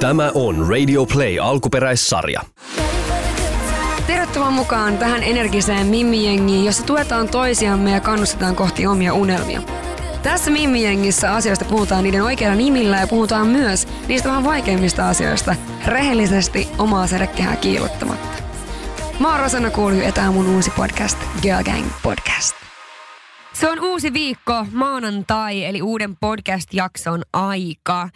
Tämä on Radio Play alkuperäissarja. Tervetuloa mukaan tähän energiseen Mimmi-jengiin, jossa tuetaan toisiamme ja kannustetaan kohti omia unelmia. Tässä Mimmi-jengissä asioista puhutaan niiden oikeilla nimillä ja puhutaan myös niistä vähän vaikeimmista asioista rehellisesti omaa sädekehää kiilottamatta. Mä oon Rosanna Kuulju ja tää on mun uusi podcast, Girl Gang Podcast. Se on uusi viikko, maanantai, eli uuden podcast-jakson aika.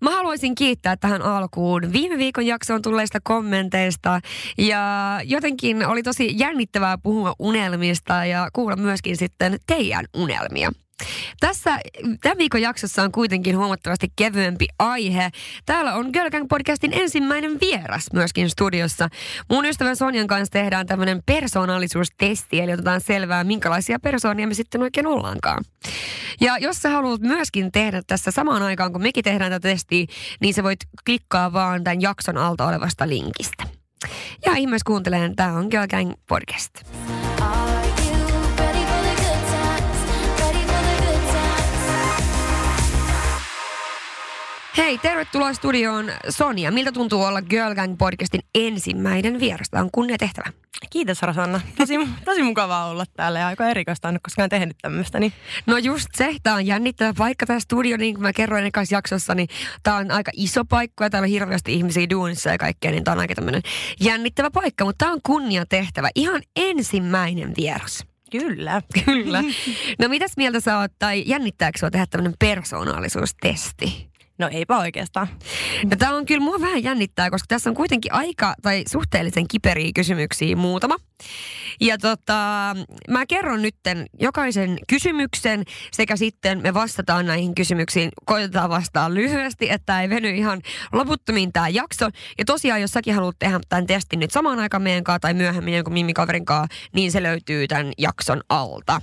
Mä haluaisin kiittää tähän alkuun viime viikon jaksoon tulleista kommenteista. Ja jotenkin oli tosi jännittävää puhua unelmista ja kuulla myöskin sitten teidän unelmia. Tässä tämän viikon jaksossa on kuitenkin huomattavasti kevyempi aihe. Täällä on Girl Gang podcastin ensimmäinen vieras myöskin studiossa. Mun ystävän Sonjan kanssa tehdään tämmöinen persoonallisuustesti, eli otetaan selvää, minkälaisia persoonia me sitten oikein ollaankaan. Ja jos sä haluat myöskin tehdä tässä samaan aikaan, kun mekin tehdään tätä testiä, niin sä voit klikkaa vaan tämän jakson alta olevasta linkistä. Ja ihmeessä kuuntelen, tämä on Girl Gang podcast. Hei, tervetuloa studioon Sonia. Miltä tuntuu olla Girl Gang podcastin ensimmäinen vieras? Tämä on kunnia tehtävä. Kiitos Rosanna. Tosi, tosi mukavaa olla täällä ja aika erikoista, en ole koskaan tehnyt tämmöistä. Niin No just se, tämä on jännittävä paikka tämä studio, niin kuin mä kerroin ekassa jaksossa, niin tämä on aika iso paikka ja täällä on hirveästi ihmisiä duunissa ja kaikkea, niin tämä on aika tämmöinen jännittävä paikka, mutta tämä on kunnia tehtävä. Ihan ensimmäinen vieras. kyllä. Kyllä. No mitäs mieltä sä oot, tai jännittääkö sua tehdä tämmöinen persoonallisuustesti? No eipä oikeastaan. No tämä on kyllä mua vähän jännittää, koska tässä on kuitenkin aika tai suhteellisen kiperiä kysymyksiä muutama. Ja tota, mä kerron nytten jokaisen kysymyksen sekä sitten me vastataan näihin kysymyksiin. Koitetaan vastaa lyhyesti, että ei veny ihan loputtomiin tämä jakso. Ja tosiaan, jos säkin haluat tehdä tämän testin nyt samaan aikaan meidän kanssa tai myöhemmin jonkun mimikaverin kanssa, niin se löytyy tämän jakson alta.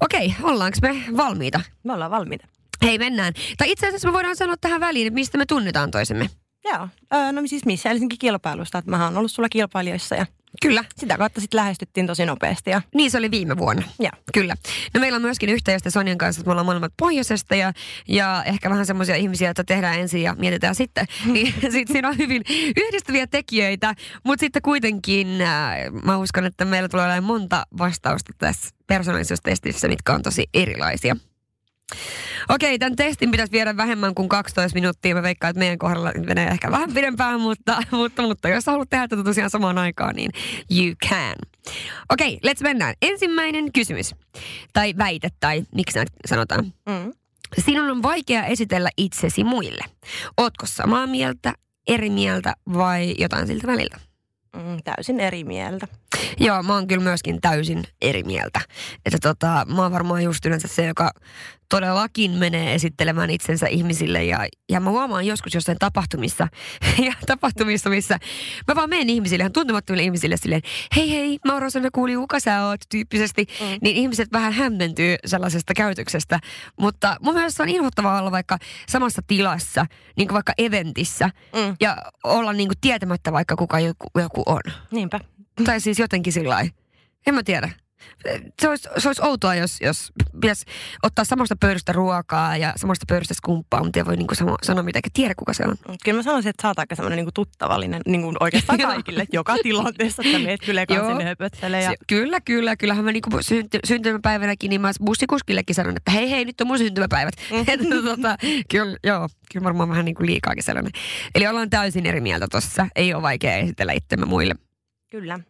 Okei, ollaanko me valmiita? Me ollaan valmiita. Hei, mennään. Tai itse asiassa me voidaan sanoa tähän väliin, että mistä me tunnetaan toisemme. Joo. Öö, no siis missä Helsinki kilpailusta, että mä oon ollut sulla kilpailijoissa ja Kyllä. sitä kautta sitten lähestyttiin tosi nopeasti. Ja Niin se oli viime vuonna. Joo. Kyllä. No meillä on myöskin yhteistä Sonjan kanssa, että me ollaan molemmat pohjoisesta ja, ja ehkä vähän semmoisia ihmisiä, että tehdään ensin ja mietitään sitten. Niin sit siinä on hyvin yhdistäviä tekijöitä, mutta sitten kuitenkin äh, mä uskon, että meillä tulee olemaan monta vastausta tässä persoonallisuustestissä, mitkä on tosi erilaisia. Okei, tämän testin pitäisi viedä vähemmän kuin 12 minuuttia. Mä veikkaan, että meidän kohdalla menee ehkä vähän pidempään, mutta, mutta, mutta jos haluat tehdä tätä tosiaan samaan aikaan, niin you can. Okei, let's mennään. Ensimmäinen kysymys. Tai väite, tai miksi näin sanotaan. mm. Sinun on vaikea esitellä itsesi muille. Ootko samaa mieltä, eri mieltä vai jotain siltä väliltä? Mm, täysin eri mieltä. Joo, mä oon kyllä myöskin täysin eri mieltä. Että tota, mä oon varmaan just yleensä se, joka todellakin menee esittelemään itsensä ihmisille. Ja, ja mä huomaan joskus jossain tapahtumissa, ja tapahtumissa, missä mä vaan menen ihmisille, ihan tuntemattomille ihmisille silleen, hei hei, mä oon Rosanna kuuli, kuka sä oot, tyyppisesti. Mm. Niin ihmiset vähän hämmentyy sellaisesta käytöksestä. Mutta mun mielestä on inhottavaa olla vaikka samassa tilassa, niin kuin vaikka eventissä, Mm. ja olla niin kuin tietämättä vaikka kuka joku, joku on. Niinpä. Tai siis jotenkin sillä. En mä tiedä. Se olisi, se olisi outoa, jos, jos pitäisi ottaa samasta pöydästä ruokaa ja samasta pöydästä skumppaa, mutta ei voi niinku samo, sanoa mitä, eikä tiedä kuka se on. Mm, Kyllä mä sanoisin, että sä oot aika semmoinen niin tuttavallinen niin kuin oikeastaan kaikille. Joka tilanteessa, että meet kyllä höpöttelee. Ja... Kyllä, kyllä. Kyllähän mä niinku synty, syntymäpäivänäkin, niin mä bussikuskillekin sanon, että hei hei, nyt on mun syntymäpäivät. että tota, kyllä, joo, kyllä varmaan vähän niinku liikaakin sellainen. Eli ollaan täysin eri mieltä tossa. Ei ole vaikea esitellä itsemme muille. Kyllä.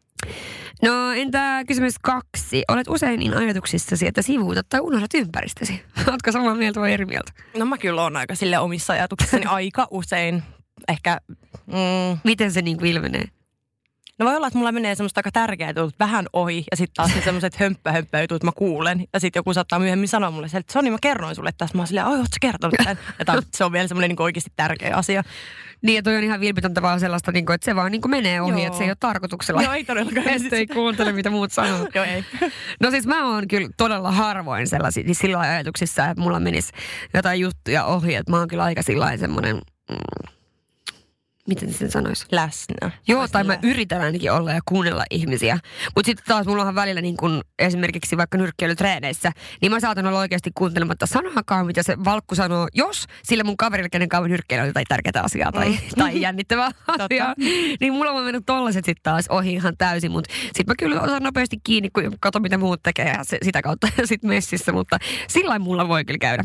No entä kysymys kaksi? Olet usein niin ajatuksissasi, että sivuutat tai unohdat ympäristösi. Oletko samaa mieltä vai eri mieltä? No mä kyllä oon aika sille omissa ajatuksissani aika usein. Ehkä, mm, Miten se niin ilmenee? No voi olla, että mulla menee semmoista aika tärkeää jutut vähän ohi ja sitten taas semmoiset hömppä, hömppä jutut mä kuulen. Ja sitten joku saattaa myöhemmin sanoa mulle, että Soni mä kerroin sulle tästä. Mä oon silleen, oi ootko sä kertonut tämän? Ja tää, se on vielä semmoinen niin oikeasti tärkeä asia. Niin, ja toi on ihan vilpitöntä vaan sellaista, niin kuin, että se vaan niin kuin menee ohi, Joo. että se ei ole tarkoituksella. Joo, ei todellakaan. Että ei kuuntele, mitä muut sanoo. Joo, ei. No siis mä oon kyllä todella harvoin sellaisia, siis sillä ajatuksissa, että mulla menisi jotain juttuja ohi, että mä oon kyllä aika sillä lailla semmoinen, mm, miten sen sanoisi? Läsnä. Joo, Olisi tai mä läsnä. yritän ainakin olla ja kuunnella ihmisiä. Mutta sitten taas mulla on välillä niin kun esimerkiksi vaikka nyrkkeilytreeneissä, niin mä saatan olla oikeasti kuuntelematta sanakaan, mitä se valkku sanoo, jos sille mun kaverille, kenen kanssa nyrkkeily on jotain tärkeää asiaa tai, Mm. tai jännittävää asiaa. Niin mulla on mennyt tollaset sitten taas ohi ihan täysin, mutta sitten mä kyllä osaan nopeasti kiinni, kun kato mitä muut tekee ja se, sitä kautta sitten messissä, mutta sillä mulla voi kyllä käydä.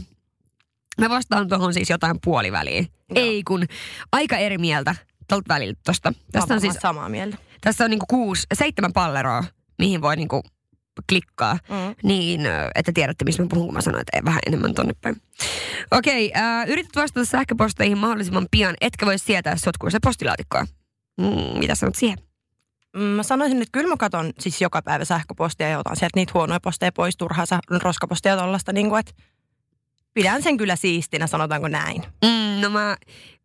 Mä vastaan tuohon siis jotain puoliväliin. Joo. Ei kun aika eri mieltä tolta väliltä tosta. Mä Tästä on siis samaa mieltä. tässä on niinku kuusi, seitsemän palleroa, mihin voi niinku klikkaa. Mm. Niin, että tiedätte, missä mä puhun, kun mä sanoin, että vähän enemmän tonne päin. Okei, äh, yrität vastata sähköposteihin mahdollisimman pian, etkä voi sietää sotkuista postilaatikkoa. Mm, mitä sanot siihen? Mm, Mä sanoisin, että kyllä mä katon siis joka päivä sähköpostia ja otan sieltä niitä huonoja posteja pois, turhaa roskapostia tollasta, niin kuin, että pidän sen kyllä siistinä, sanotaanko näin. Mm, no mä,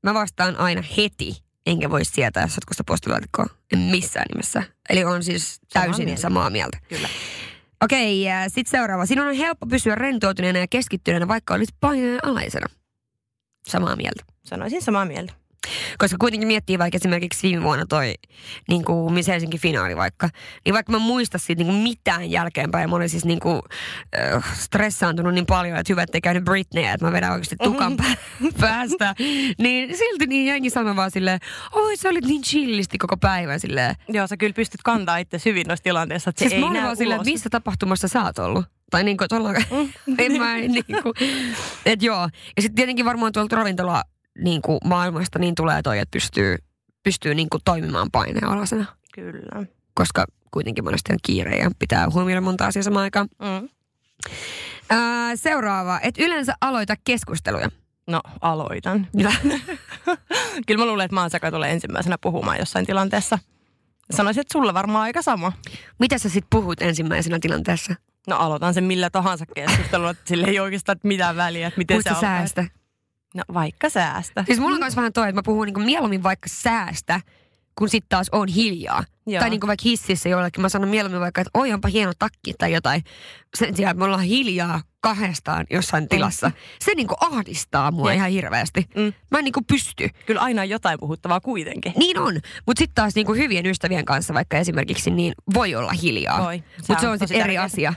mä vastaan aina heti, enkä voi sietää sotkuista postilaatikkoa. Missään nimessä. Eli on siis Samaa täysin mieltä. samaa mieltä. Kyllä. Okei, sitten seuraava. Sinun on helppo pysyä rentoutuneena ja keskittyneenä, vaikka olit paineen alaisena. Samaa mieltä. Sanoisin samaa mieltä. Koska kuitenkin miettii vaikka esimerkiksi viime vuonna toi niin kuin Miss Helsinki finaali vaikka, niin vaikka mä muista siitä niin kuin mitään jälkeenpäin, mä olin siis niin kuin, äh, stressaantunut niin paljon, että hyvä, ettei käynyt Britneyä, että mä vedän oikeasti tukan pää- päästä, niin silti niin jengi sanoi vaan silleen, oi sä olit niin chillisti koko päivän silleen. Joo, sä kyllä pystyt kantaa itse hyvin noissa tilanteissa, että Siis ei mä olin vaan silleen, että missä tapahtumassa sä oot ollut? Tai niin kuin tuolla, en mä niin kuin, et joo. Ja sitten tietenkin varmaan tuolta ravintola niin kuin maailmasta niin tulee toi, että pystyy, pystyy niin kuin toimimaan paineenalaisena. Kyllä. Koska kuitenkin monesti on kiire ja pitää huomioida monta asiaa samaan aikaan. Mm. Ää, seuraava, et yleensä aloita keskusteluja. No, aloitan. Kyllä mä luulen, että mä oon saka tulee ensimmäisenä puhumaan jossain tilanteessa. Sanoisin, että sulla varmaan aika sama. Mitä sä sit puhut ensimmäisenä tilanteessa? No aloitan sen millä tahansa keskustelun, että sille ei oikeastaan mitään väliä, että miten Puhut se alkaa. säästä? No vaikka säästä. Siis mulla on myös vähän toi, että mä puhun niinku mieluummin vaikka säästä, kun sitten taas on hiljaa. Joo. Tai niinku vaikka hississä jollekin, mä sanon mieluummin vaikka, että oi onpa hieno takki tai jotain. Sen sijaan, että me ollaan hiljaa kahdestaan jossain tilassa. Se niinku ahdistaa mua Jep. ihan hirveästi. Mm. Mä en niinku pysty. Kyllä aina on jotain puhuttavaa kuitenkin. Niin on. Mutta sitten taas niinku hyvien ystävien kanssa vaikka esimerkiksi, niin voi olla hiljaa. Mutta se on tosi sitten eri asia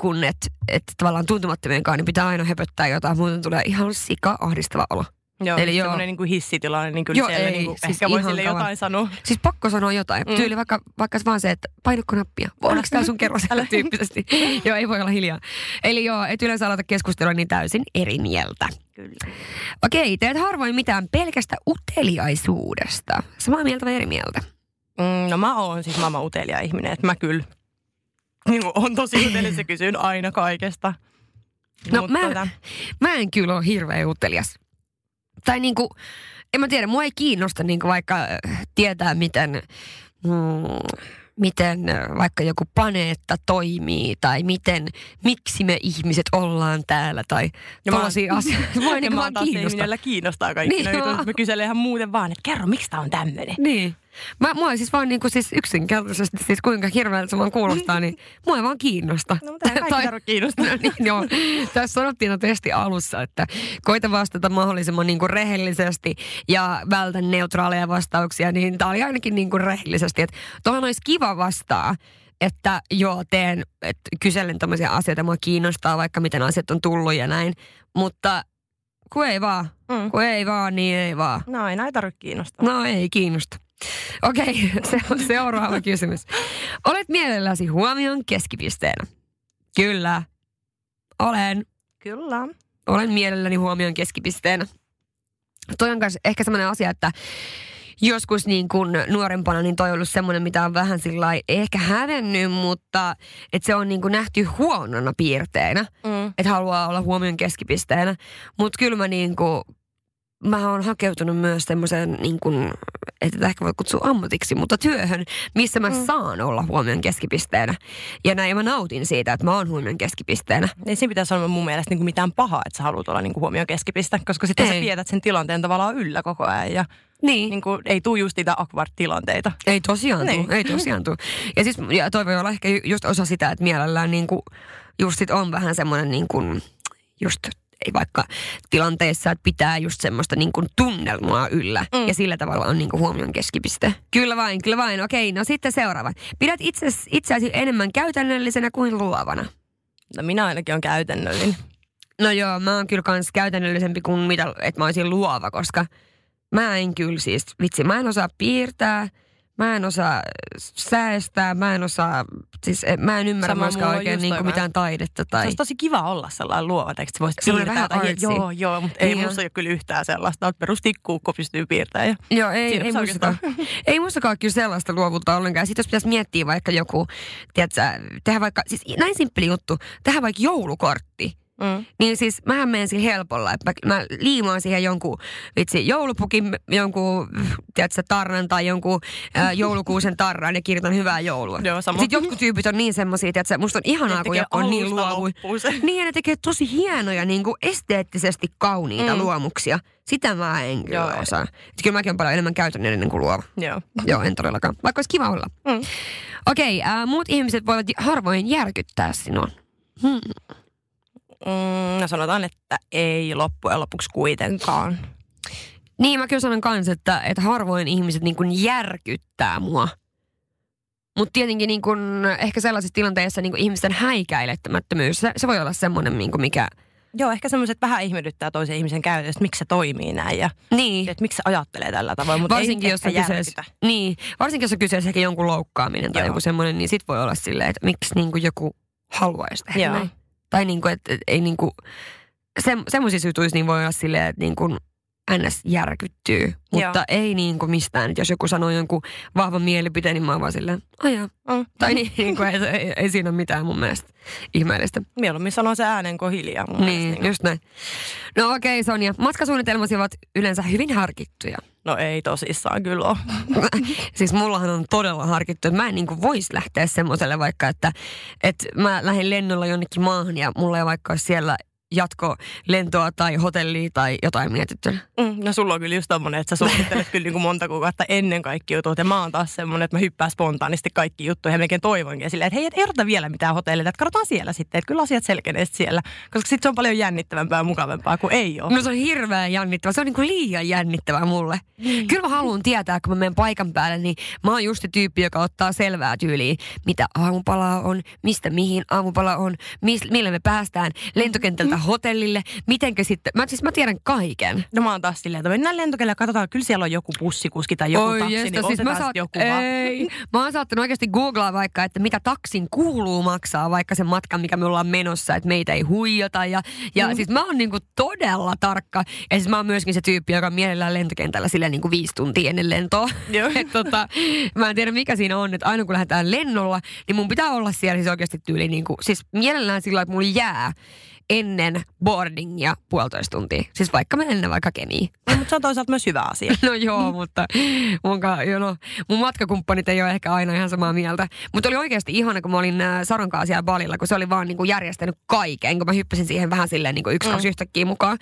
kun että et tavallaan tuntemattomien kanssa, niin pitää aina höpöttää jotain, muuten tulee ihan sika ahdistava olo. Joo, Eli joo. niin kuin hissitilanne, niin kyllä Joo, siellä ei, niin kuin, siis ehkä voi sille kavan. jotain sanoa. Siis pakko sanoa jotain. Mm. Tyyli vaikka, vaikka vaan se, että painatko nappia. Oliko tää sun kerros Älä. tyyppisesti? joo, ei voi olla hiljaa. Eli joo, et yleensä aloita keskustelua niin täysin eri mieltä. Kyllä. Okei, teet harvoin mitään pelkästä uteliaisuudesta. Samaa mieltä vai eri mieltä? Mm, no mä oon siis maailman utelia ihminen, että mä kyllä on tosi utelias ja kysyn aina kaikesta. No, Mut mä- tota, Mä en kyllä ole hirveän utelias. Tai niinku, en mä tiedä, mua ei kiinnosta niinku vaikka äh, tietää, miten, mm, miten äh, vaikka joku planeetta toimii tai miten, miksi me ihmiset ollaan täällä tai Ja mä oon- tällaisia asioita. Mua ei mä vaan kiinnosta. kiinnostaa kaikki Niin niin, joo. jutut. Mä kyselen ihan muuten vaan, että kerro, miksi tää on tämmöinen. Niin. Mä, mua siis vaan niinku siis yksinkertaisesti, siis kuinka hirveältä se vaan kuulostaa, niin mua ei vaan kiinnosta. No, mutta ei kaikki Tai- kiinnostaa. No niin, joo. Tässä sanottiin no testi alussa, että koita vastata mahdollisimman niin kuin rehellisesti ja vältä neutraaleja vastauksia, niin tämä oli ainakin niin kuin rehellisesti. Että tuohon olisi kiva vastaa, että joo, teen, että kyselen tämmöisiä asioita, mua kiinnostaa vaikka miten asiat on tullut ja näin, mutta kun ei vaan, Mm. kun ei vaan, niin ei vaan. No ei näin tarvitse kiinnostaa. No ei kiinnosta. Okei, se on seuraava kysymys. Olet mielelläsi huomion keskipisteenä? Kyllä. Olen. Kyllä. Olen mielelläni huomion keskipisteenä. Toi on ehkä semmoinen asia, että joskus niin kuin nuorempana, niin toi on ollut semmoinen, mitä on vähän sillä ehkä hävennyt, mutta että se on niin kuin nähty huonona piirteenä Mm. että haluaa olla huomion keskipisteenä. Mutta kyllä mä niinku, mä oon hakeutunut myös semmoiseen, niin kuin, että ehkä voi kutsua ammatiksi, mutta työhön, missä mä mm. saan olla huomion keskipisteenä. Ja näin mä nautin siitä, että mä oon huomion keskipisteenä. Ei siinä pitäisi olla mun mielestä niin kuin mitään pahaa, että sä haluat olla niin kuin huomioon keskipistä, koska sitten sä Ei. pidät sen tilanteen tavallaan yllä koko ajan ja Niin. niin kuin, ei tuu just niitä awkward-tilanteita. Ei tosiaan tuu, Niin. ei tosiaan tuu. Ja siis ja toi voi olla ehkä ju- just osa sitä, että mielellään niinku, just sit on vähän semmoinen niinku, just vaikka tilanteessa, että pitää just semmoista niin kuin tunnelmaa yllä. Mm. Ja sillä tavalla on niin kuin huomion keskipiste. Kyllä vain, kyllä vain. Okei, no sitten seuraava. Pidät itse, itseäsi enemmän käytännöllisenä kuin luovana. No minä ainakin on käytännöllinen. No joo, mä oon kyllä kans käytännöllisempi kuin mitä, että mä olisin luova, koska mä en kyllä siis, vitsi, mä en osaa piirtää, mä en osaa säästää, mä en osaa, siis eh, mä en ymmärrä Sama myöskään oikein niin kuin mitään taidetta Se tai... olisi tosi kiva olla sellainen luova, että sä voisit piirtää vähän artsy. Joo, joo, mutta ei Niin musta ole kyllä yhtään sellaista. Että perustikkuukko pystyy piirtämään. Ja... Joo, ei, ei mustakaan. ei mustakaan kyllä sellaista luovuutta ollenkaan. Sitten jos pitäisi miettiä vaikka joku, tiedätkö, tehdä vaikka, siis näin simppeli juttu, tehdä vaikka joulukortti. Mm. Niin siis mähän menen siihen helpolla, että mä, mä liimaan siihen jonkun vitsi joulupukin, jonkun tiedätkö, tarran tai jonkun ää, joulukuusen tarran ja kirjoitan hyvää joulua. Joo, sama. Sitten jotkut tyypit on niin semmosia, että musta on ihanaa, kun joku on niin luovu. Niin, ne tekee tosi hienoja, niin kuin esteettisesti kauniita Mm. luomuksia. Sitä mä en kyllä Joo, osaa. Et kyllä mäkin on paljon enemmän käytännöllinen kuin luova. Joo. Joo, en todellakaan. Vaikka olisi kiva olla. Mm. Okei, äh, muut ihmiset voivat harvoin järkyttää sinua. Hmm. Mm, no sanotaan, että ei loppujen lopuksi kuitenkaan. Niin, mä kyllä sanon kans, että, että harvoin ihmiset niin kuin järkyttää mua. Mutta tietenkin niin kuin, ehkä sellaisissa tilanteissa niin kuin ihmisten häikäilettämättömyys, se, se voi olla semmoinen, niin kuin mikä... Joo, ehkä semmoiset vähän ihmetyttää toisen ihmisen käytöstä, että miksi se toimii näin ja Niin, että miksi se ajattelee tällä tavoin, mutta varsinkin ei jos, on kyseessä, niin, varsinkin jos on kyseessä ehkä jonkun loukkaaminen tai Joo. joku semmoinen, niin sit voi olla silleen, että miksi niin kuin joku haluaisi tehdä Joo. näin. Tai niin kuin, että, että ei niin kuin, se, semmoisissa jutuissa niin voi olla silleen, että niin kuin ns. järkyttyy, mutta Joo. ei niin kuin mistään. Jos joku sanoo jonkun vahvan mielipiteen, niin mä oon vaan silleen, ajaa. Mm. Tai niin, niin kuin, ei, ei, ei, siinä ole mitään mun mielestä ihmeellistä. Mieluummin sanoo se äänen kuin hiljaa mun Niin, mielestä. just näin. No okei okay, Sonja, matkasuunnitelmasi ovat yleensä hyvin harkittuja. No ei tosissaan kyllä ole. siis mullahan on todella harkittu, että mä en niin vois lähteä semmoiselle vaikka, että, että mä lähden lennolla jonnekin maahan ja mulla ei vaikka ole siellä jatkolentoa tai hotellia tai jotain mietitty. Mm, no sulla on kyllä just tommonen, että sä suunnittelet kyllä niin kuin monta kuukautta ennen kaikki jutut. Ja mä oon taas semmonen, että mä hyppään spontaanisti kaikki juttuja ja melkein toivonkin silleen, että hei, et erota vielä mitään hotelleita, että katsotaan siellä sitten, että kyllä asiat selkenee sit siellä. Koska sitten se on paljon jännittävämpää ja mukavampaa kuin ei ole. No se on hirveän jännittävää. Se on niin kuin liian jännittävää mulle. Mm. Kyllä mä haluan tietää, kun mä menen paikan päälle, niin mä oon just se tyyppi, joka ottaa selvää tyyliin, mitä aamupalaa on, mistä mihin aamupala on, mis, millä me päästään lentokentältä hotellille, mitenkö sitten. Mä, siis mä tiedän kaiken. No mä oon taas silleen, että mennään lentokelle ja katsotaan, kyllä siellä on joku bussikuski tai joku Oi taksi, jesta, niin siis mä saat, joku vaan. ei, mä oon saattanut oikeasti googlaa vaikka, että mitä taksin kuuluu maksaa, vaikka sen matkan, mikä me ollaan menossa, että meitä ei huijata. Ja, ja mm. siis mä oon niinku todella tarkka. Ja siis mä oon myöskin se tyyppi, joka on mielellään lentokentällä silleen niinku viisi tuntia ennen lentoa. Joo. Et tota, mä en tiedä mikä siinä on, että aina kun lähdetään lennolla, niin mun pitää olla siellä siis oikeasti tyyli niinku, siis mielellään sillä, että mulla jää ennen boardingia puolitoista tuntia. Siis vaikka mä ennen vaikka kemiin. No, mutta se on toisaalta myös hyvä asia. No joo, mutta mun, ka, you know, mun matkakumppanit ei ole ehkä aina ihan samaa mieltä. Mutta oli oikeasti ihana, kun mä olin äh, Saron kanssa siellä balilla, kun se oli vaan niinku järjestänyt kaiken, kun mä hyppäsin siihen vähän silleen niinku yksi, Mm. yhtäkkiä mukaan.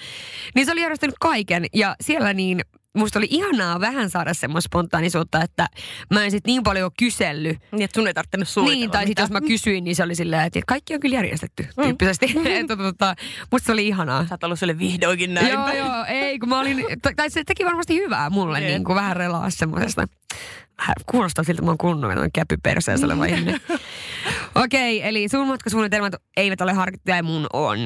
Niin se oli järjestänyt kaiken ja siellä niin musta oli ihanaa vähän saada semmoista spontaanisuutta, että mä en sit niin paljon kysellyt. Niin, että sun ei tarvinnut suunnitella Niin, tai sitten jos mä kysyin, niin se oli silleen, että kaikki on kyllä järjestetty tyyppisesti. että, tota, musta se oli ihanaa. Sä oot ollut sille vihdoinkin näin. Joo, joo, ei, kun mä olin, tai se teki varmasti hyvää mulle, Jep. niin kuin vähän relaa semmoisesta. Kuulostaa siltä, että mä oon kunnon käpy perseessä oleva ihminen. Okei, okay, eli sun matkasuunnitelmat eivät ole harkittuja ja mun on.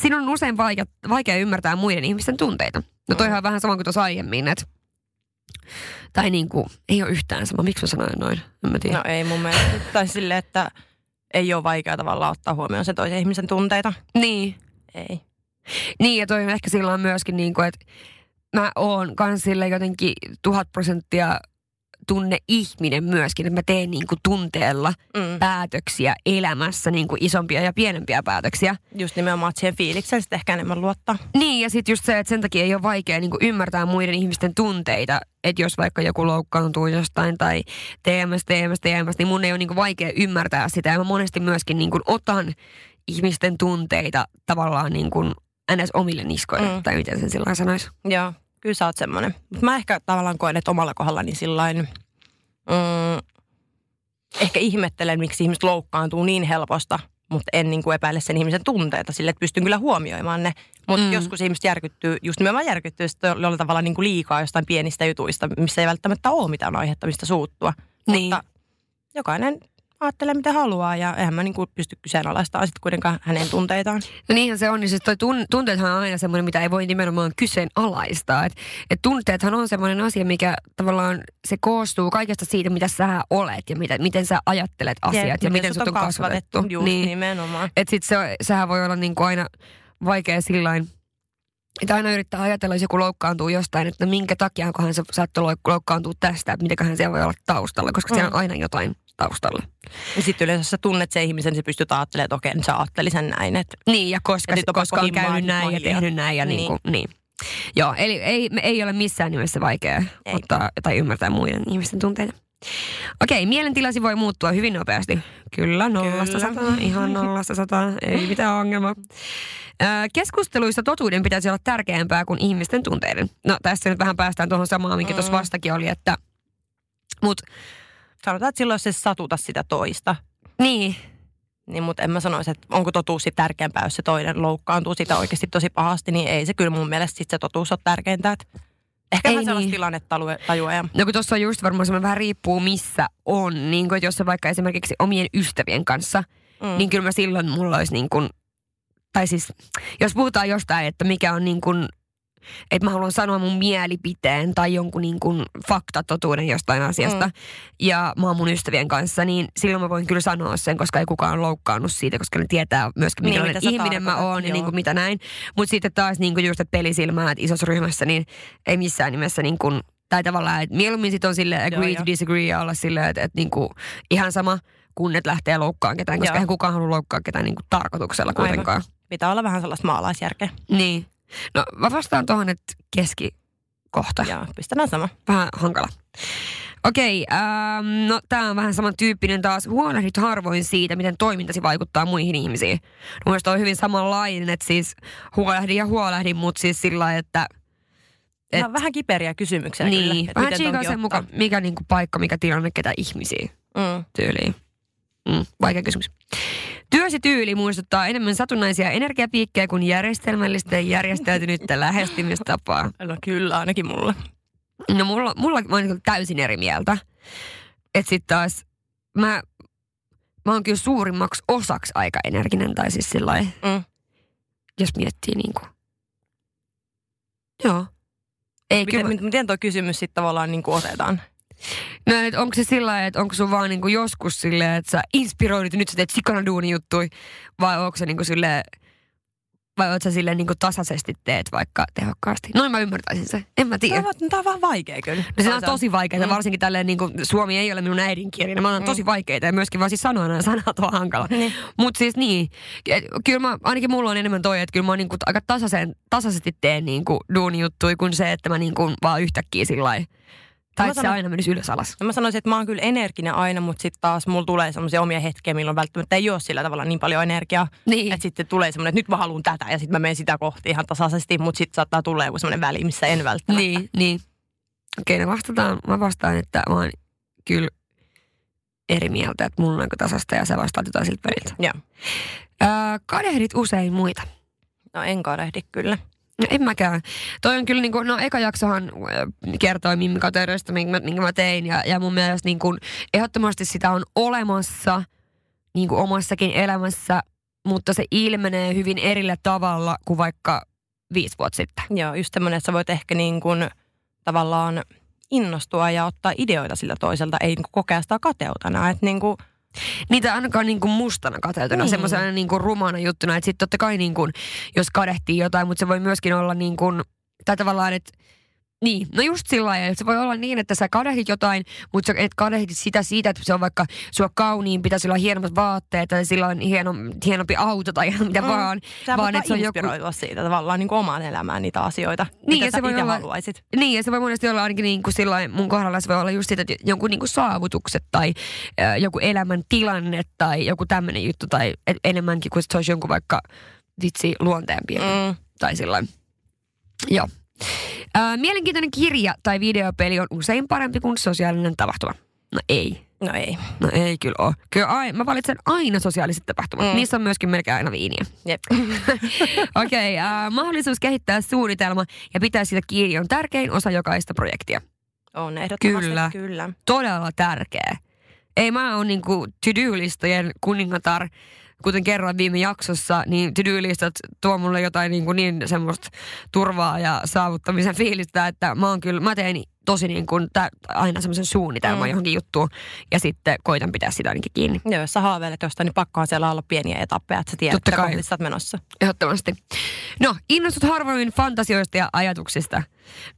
Sinun on usein vaikea, vaikea ymmärtää muiden ihmisten tunteita. No toihan on vähän sama kuin tuossa aiemmin, että tai niin kuin, ei ole yhtään sama. Miksi mä sanoin noin? En mä tiedä. No ei mun mielestä. Tai silleen, että ei ole vaikea tavallaan ottaa huomioon se toisen ihmisen tunteita. Niin. Ei. Niin, ja toi on ehkä sillä on myöskin niin kuin, että mä oon kans sille jotenkin tuhat prosenttia tunne ihminen myöskin, että mä teen niin kuin tunteella Mm. päätöksiä elämässä, niin kuin isompia ja pienempiä päätöksiä. Just nimenomaan, että siihen fiilikseen sitten ehkä enemmän luottaa. Niin, ja sitten just se, että sen takia ei ole vaikea niin kuin ymmärtää muiden ihmisten tunteita, että jos vaikka joku loukkaantuu jostain tai TMS, TMS, TMS, niin mun ei ole niin kuin vaikea ymmärtää sitä. Ja mä monesti myöskin niin kuin otan ihmisten tunteita tavallaan niin kuin ns. omille niskoille, Mm. tai miten sen sillä lailla sanoisi. Joo, kyllä sä oot semmoinen. Mutta mä ehkä tavallaan koen, että omalla kohdallani sillain, mm, ehkä ihmettelen, miksi ihmiset loukkaantuu niin helposta mutta en niin kuin epäile sen ihmisen tunteita sille, että pystyn kyllä huomioimaan ne. Mutta Mm. joskus ihmiset järkyttyy, just nimenomaan järkyttyy jollain tavalla niin kuin liikaa jostain pienistä jutuista, missä ei välttämättä ole mitään aihetta, mistä suuttua. Niin. Mutta jokainen ajattelee mitä haluaa ja eihän mä niin kuin pysty kyseenalaistamaan sitten kuitenkaan hänen tunteitaan. No niinhän se on, niin siis toi tun, tunteethan on aina semmoinen, mitä ei voi nimenomaan kyseenalaistaa. Et, et tunteethan on semmoinen asia, mikä tavallaan se koostuu kaikesta siitä, mitä sä olet ja mitä, miten sä ajattelet asiat ja, miten sut on kasvatettu. Just niin. nimenomaan. Että sit se, sehän voi olla niinku aina vaikea sillain, että aina yrittää ajatella, jos joku loukkaantuu jostain, että minkä takia se saattoi louk- loukkaantua tästä, että mitäköhän siellä voi olla taustalla, koska mm. siellä on aina jotain taustalla. Ja sitten yleensä sä tunnet sen ihmisen, niin sä pystyt ajattelemaan, että okei, sä ajattelin sen näin. Että Niin, ja koska, Ja sit on koska on käynyt näin ja tehnyt näin ja niin. Niin. Kuin, niin. Joo, eli ei, ei ole missään nimessä vaikea Ei. ottaa tai ymmärtää muiden ihmisten tunteita. Okei, mielentilasi voi muuttua hyvin nopeasti. Kyllä, nollasta sataan, ihan nollasta sataan, ei mitään ongelmaa. Keskusteluissa totuuden pitäisi olla tärkeämpää kuin ihmisten tunteiden. No tässä nyt vähän päästään tuohon samaan, minkä tuossa Mm. vastakin oli, että mut sanotaan, että silloin jos se satuta sitä toista, niin, niin mutta en mä sanoisi, että onko totuus sit tärkeämpää, jos se toinen loukkaantuu sitä oikeasti tosi pahasti, niin ei se kyllä mun mielestä sit se totuus ole tärkeintä. Että ehkä Ei vähän niin. tilannetajua No kun tuossa on just varmaan semmoinen vähän riippuu missä on. Niin että jos on vaikka esimerkiksi omien ystävien kanssa, mm. niin kyllä mä silloin mulla olisi niin kuin, tai siis jos puhutaan jostain, että mikä on niin kuin, että mä haluan sanoa mun mielipiteen tai jonkun niin kuin faktatotuuden jostain asiasta. Mm. Ja mä oon mun ystävien kanssa, niin silloin mä voin kyllä sanoa sen, koska ei kukaan loukkaannut siitä, koska ne tietää myöskin, Niin, minkälainen sä ihminen mä oon ja niin kuin mitä näin. Mutta sitten taas niin kuin just, että pelisilmää, että isossa ryhmässä, niin ei missään nimessä niin kuin, tai tavallaan, että mieluummin sit on sille agree Joo, to disagree ja olla silleen, että, että niin kuin ihan sama, kun et lähtee loukkaamaan ketään, koska Joo. eihän kukaan halua loukkaa ketään niin kuin tarkoituksella Aivan. kuitenkaan. pitää olla vähän sellaista maalaisjärkeä. Niin. No mä vastaan tuohon, että keskikohta. Ja pistetään sama. Vähän hankala. Okei, ähm, no tämä on vähän samantyyppinen taas. Huolehdit harvoin siitä, miten toimintasi vaikuttaa muihin ihmisiin. Mun mielestä on hyvin samanlainen, että siis huolehdin ja huolehdin, mutta siis sillä että Et- Et, vähän kiperiä kysymyksiä kyllä. niin, että vähän tsiikaa sen mukaan, mikä niinku paikka, mikä tilanne, ketä ihmisiä Mm. tyyliin. Mm, vaikea kysymys. Työsi tyyli muistuttaa enemmän satunnaisia energiapiikkejä kuin järjestelmällistä ja järjestäytynyttä lähestymistapaa. No kyllä, ainakin mulle. No mulla, mulla mä oon niin täysin eri mieltä. Että sit taas mä, mä oon kyllä suurimmaksi osaksi aika energinen tai siis sillä Mm. jos miettii niinku. Joo. Ei Miten, kyllä. miten, tuo kysymys sitten tavallaan niin kuin otetaan? No, et onko se sillä lailla, että onko sun vaan niinku joskus silleen, että sä inspiroidut ja nyt sä teet sikana duuni juttui, vai onko se niinku silleen, vai oot sä silleen niinku tasaisesti teet vaikka tehokkaasti? Noin mä ymmärtäisin se. En mä Tämä tiedä. on, tämä on vähän vaikea kyllä. No se on tosi vaikeaa, Mm. varsinkin tälleen niin kuin, Suomi ei ole minun äidinkieli. Mä oon Mm. tosi vaikeita ja myöskin vaan siis sanoa nämä sanat on hankala. Niin. Mutta siis niin, et, kyllä mä, ainakin mulla on enemmän toi, että kyllä mä oon niinku aika tasaisen, tasaisesti teen niinku duunijuttui kuin se, että mä niinku vaan yhtäkkiä sillä lailla- Tai että se aina menisi ylös alas. No mä sanoisin, että mä oon kyllä energinen aina, mutta sitten taas mulla tulee semmoisia omia hetkiä, milloin välttämättä ei ole sillä tavalla niin paljon energiaa. Niin. Että sitten tulee semmoinen, että nyt mä haluan tätä ja sitten mä menen sitä kohti ihan tasaisesti, mutta sitten saattaa tulla joku semmoinen väli, missä en välttämättä. Niin, niin. Okei, no vastataan, mä vastaan, että mä oon kyllä eri mieltä, että mulla on tasasta ja sä vastaat jotain siltä väliltä. Joo. Öö, kadehdit usein muita. No en kadehdi kyllä. No en mäkään. Toi on kyllä niin kuin, no eka jaksohan kertoi mimmikateudesta, minkä, mä- minkä mä tein. Ja, ja mun mielestä niin kuin, ehdottomasti sitä on olemassa niin kuin omassakin elämässä, mutta se ilmenee hyvin erillä tavalla kuin vaikka viisi vuotta sitten. Joo, just semmoinen, että sä voit ehkä niin kuin tavallaan innostua ja ottaa ideoita sillä toiselta, ei niin kuin kokea sitä kateutena. Että niin kuin, Niitä ainakaan niin kuin mustana kateutena, Niin. semmoisena niin kuin rumana juttuna. Että sitten totta kai niin kuin, jos kadehtii jotain, mutta se voi myöskin olla niin kuin, tai tavallaan, että niin, no just sillä lailla, että se voi olla niin, että sä kadehdit jotain, mutta sä et kadehdit sitä siitä, että se on vaikka sua kauniin, pitäisi olla hienommat vaatteet tai sillä on hieno, hienompi auto tai ihan mitä Mm. vaan. sä vaan että se on joku, inspiroitua siitä tavallaan niin kuin omaan elämään niitä asioita, Niin, mitä ja sä se voi olla- haluaisit. Niin, ja se voi monesti olla ainakin niin kuin sillain, mun kohdalla se voi olla just sitä, että jonkun niin kuin saavutukset tai äh, joku elämän tilanne tai joku tämmöinen juttu tai et, enemmänkin kuin se olisi jonkun vaikka vitsi luonteenpiirre mm. Mm. tai sillain. Joo. Äh, mielenkiintoinen kirja tai videopeli on usein parempi kuin sosiaalinen tapahtuma. No ei. No ei. No ei kyllä ole. Kyllä ai, mä valitsen aina sosiaaliset tapahtumat. Mm. Mm. Niissä on myöskin melkein aina viiniä. Jep. Okei, okay, äh, mahdollisuus kehittää suunnitelma ja pitää sitä kiinni on tärkein osa jokaista projektia. On ehdottomasti Kyllä. kyllä. Todella tärkeä. Ei mä oon niinku to-do-listojen kuningatar, kuten kerroin viime jaksossa, niin to-do-listat tuo mulle jotain niinku niin semmoista turvaa ja saavuttamisen fiilistä, että mä oon kyllä, mä teen tosi niin kuin tä, aina semmoisen suunnitelman mm. Johonkin juttuun ja sitten koitan pitää sitä ainakin kiinni. Ja jos sä haaveilet jostain, niin pakkohan siellä olla pieniä etappeja, että sä tiedät, Totta että kai. oot menossa. Ehdottomasti. No, innostut harvoin fantasioista ja ajatuksista.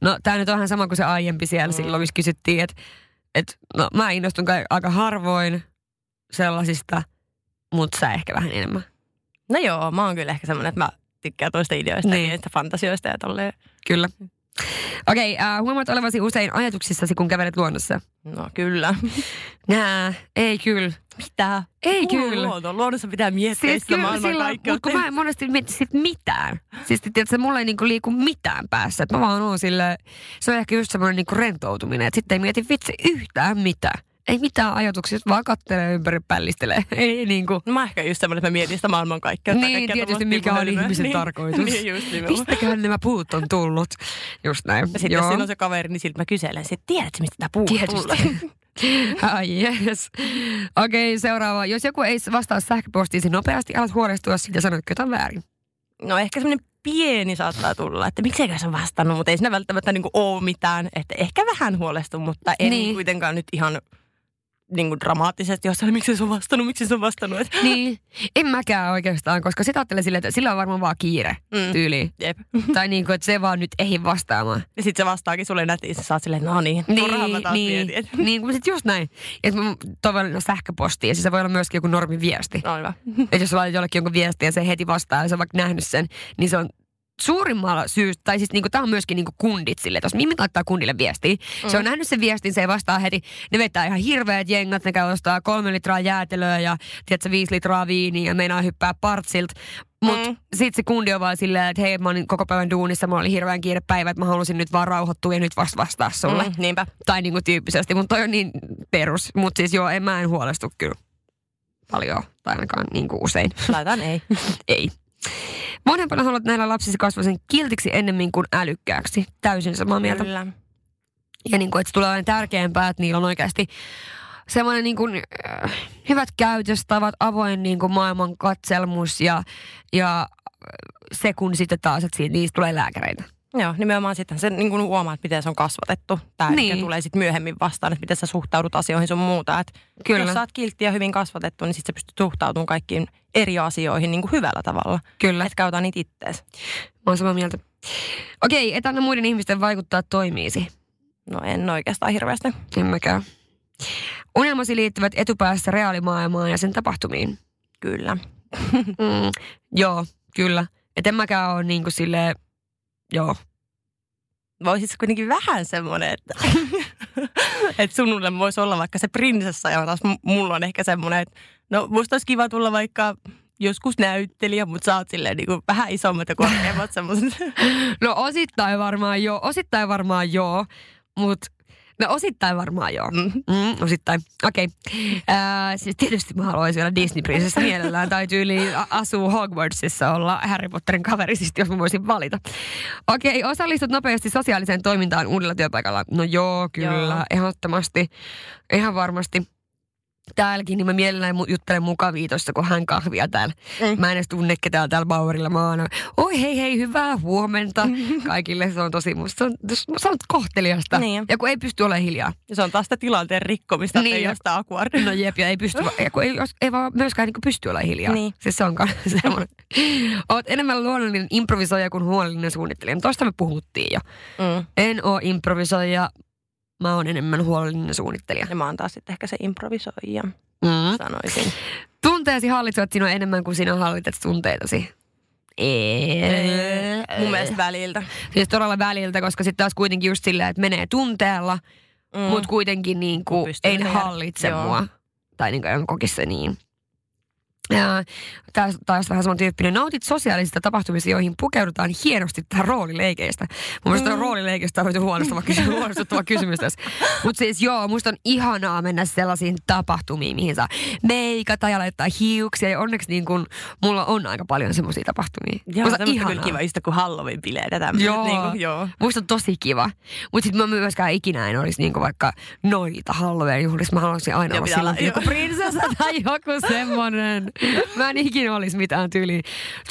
No, tää nyt on vähän sama kuin se aiempi siellä mm. silloin, missä kysyttiin, että et, no, mä innostun kai aika harvoin sellaisista, mutta sä ehkä vähän enemmän. No joo, mä oon kyllä ehkä semmoinen, että mä tykkään toista ideoista Niin. ja fantasioista ja tolleen. Kyllä. Okei, okay, äh, huomaat olevasi usein ajatuksissasi, kun kävelet luonnossa. No kyllä. Nää, ei kyllä. Mitä? Ei Kuuluu kyllä. Luonto. Luonnossa pitää miettiä Siis sitä kyllä mutta kaikkeutta. kun mä en monesti mietti sit mitään. Siis tiedätkö, mulla ei niinku liiku mitään päässä. Et mä vaan oon sille, se on ehkä just semmoinen niinku rentoutuminen, että sitten ei mieti vitsi yhtään mitään. Ei mitään ajatuksia, vaan kattelee ympäri pällistelee. Ei niinku. No mä ehkä just semmoinen, että mä mietin sitä maailman kaikkeutta. Niin, kaikkea tietysti mikä on ihmisen niin, tarkoitus. Niin, just nimenomaan. Mistäköhän nämä puut on tullut? Just näin. Ja sitten jos siinä on se kaveri, niin siltä mä kyselen, että tiedätkö, mistä tämä puu on tullut? Tietysti. Ai yes. Okei, okay, seuraava. Jos joku ei vastaa sähköpostiisi nopeasti, alat huolestua siitä ja sanot, että jotain väärin. No ehkä semmoinen pieni saattaa tulla, että mikseikö se on vastannut, mutta ei siinä välttämättä niinku ole mitään. Että ehkä vähän huolestun, mutta en Niin. niin. kuitenkaan nyt ihan niinku dramaattisesti jossain, miksi se on vastannut, miksi se on vastannut. Et, Niin, en mäkään oikeastaan, koska sitä ajattelen silleen, että sillä on varmaan vaan kiire mm, tyyliin. jep. tai niin kuin, että se vaan nyt ei vastaamaan. Ja sitten se vastaakin sulle nätiin, sä saat silleen, no niin, turhaan mä taas niin, mietin. Et, niin, mutta sitten just näin. Että mä toivon sähköpostia, siis se voi olla myöskin joku normiviesti. no hyvä. Että jos sä laitat jollekin jonkun viestin ja se heti vastaa ja sä oot vaikka nähnyt sen, niin se on suurimmalla syystä, tai siis niinku, tämä on myöskin niinku kundit sille, että jos Mimmi laittaa kundille viestiä, mm. se on nähnyt sen viestin, se ei vastaa heti, ne vetää ihan hirveät jengat, ne käy ostaa kolme litraa jäätelöä ja tiedätkö, viisi litraa viiniä ja meinaa hyppää partsilt. Mutta mm. Mm. sitten se kundi on vaan silleen, että hei, mä olin koko päivän duunissa, mulla oli hirveän kiire päivä, että mä halusin nyt vaan rauhoittua ja nyt vasta vastaa sulle. Mm. Mm, niinpä. Tai niinku tyyppisesti, mutta toi on niin perus. Mutta siis joo, en mä en huolestu kyllä paljon, tai ainakaan niinku usein. Laitan ei. Ei. Vanhempana haluat näillä lapsisi kasvaisen kiltiksi ennemmin kuin älykkääksi. Täysin samaa mieltä. Kyllä. Ja niin kuin, että se tulee aina tärkeämpää, että niillä on oikeasti semmoinen niin kuin, äh, hyvät käytöstavat, avoin niin kuin maailman katselmus ja, ja se kun sitten taas, että siitä, niistä tulee lääkäreitä. Joo, nimenomaan sitten sen niin kuin huomaa, että miten se on kasvatettu. Tämä Niin. tulee sitten myöhemmin vastaan, että miten sä suhtaudut asioihin sun muuta. Et Kyllä. Jos sä oot kiltti ja hyvin kasvatettu, niin sitten sä pystyt suhtautumaan kaikkiin eri asioihin niin kuin hyvällä tavalla. Kyllä. Et käytä niitä ittees. Mä oon samaa mieltä. Okei, et anna muiden ihmisten vaikuttaa toimiisi. No en oikeastaan hirveästi. En mäkään. Unelmasi liittyvät etupäässä reaalimaailmaan ja sen tapahtumiin. Kyllä. Mm, joo, kyllä. Et en mäkään ole niin kuin silleen, joo. Voisitko kuitenkin vähän semmoinen, että, että sunulle voisi olla vaikka se prinsessa ja taas mulla on ehkä semmoinen, että no musta olisi kiva tulla vaikka joskus näyttelijä, mutta sä oot silleen niin kuin vähän isommat ja korkeammat semmoiset. No osittain varmaan joo, osittain varmaan joo, mutta no osittain varmaan joo. Mm. Mm, osittain. Okei. Okay. siis tietysti mä haluaisin olla Disney-prinsessa mielellään tai tyyli asuu Hogwartsissa olla Harry Potterin kaveri, siis jos mä voisin valita. Okei, okay, osallistut nopeasti sosiaaliseen toimintaan uudella työpaikalla. No joo, kyllä, Joo. ehdottomasti. Ihan varmasti. Täälläkin, niin mä mielelläni juttelen mukavia tuossa, kun hän kahvia täällä. Mm. Mä en edes tunne ketään täällä Bauerilla. Mä oon, oi hei hei, hyvää huomenta. Kaikille se on tosi, musta se on, se on kohteliasta. Niin. Ja kun ei pysty olemaan hiljaa. Ja se on taas sitä tilanteen rikkomista, Niin. ei akuardia. No jep, ja ei pysty, ja kun ei, ei vaan myöskään niin pysty olemaan hiljaa. Niin. Siis se onkaan semmoinen. Oot enemmän luonnollinen improvisoija kuin huolellinen suunnittelija. Tosta me puhuttiin jo. Mm. En oo improvisoija, mä oon enemmän huolellinen suunnittelija. Ja mä oon taas sitten ehkä se improvisoija, Mm. sanoisin. Tunteesi hallitsevat sinua enemmän kuin sinä hallitset tunteitasi. Ei. Mun mielestä väliltä. Siis todella väliltä, koska sitten taas kuitenkin just silleen, että menee tunteella, mm. mutta kuitenkin niin kuin ei hallitse Joo. mua. Tai niin kuin en kokisi se niin. Ja taas, taas vähän samantyyppinen. Nautit sosiaalisista tapahtumista, joihin pukeudutaan hienosti tähän roolileikeistä. Mun mielestä mm. roolileikeistä on hyvin huolestuttava kysymys, huolestuttava kysymys tässä. Mutta siis joo, musta on ihanaa mennä sellaisiin tapahtumiin, mihin saa meikata ja laittaa hiuksia. Ja onneksi niin kun, mulla on aika paljon semmoisia tapahtumia. Joo, Musta on kyllä kiva, just kuin Halloween-bileet ja tämmöiset. Joo. Niin kuin, joo. Musta on tosi kiva. Mutta sitten mä myöskään ikinä en olisi niinku vaikka noita Halloween juhlissa. Mä haluaisin aina Joo, olla silloin olla- joku prinsessa tai joku semmonen. Mä en ikinä olisi mitään tyyli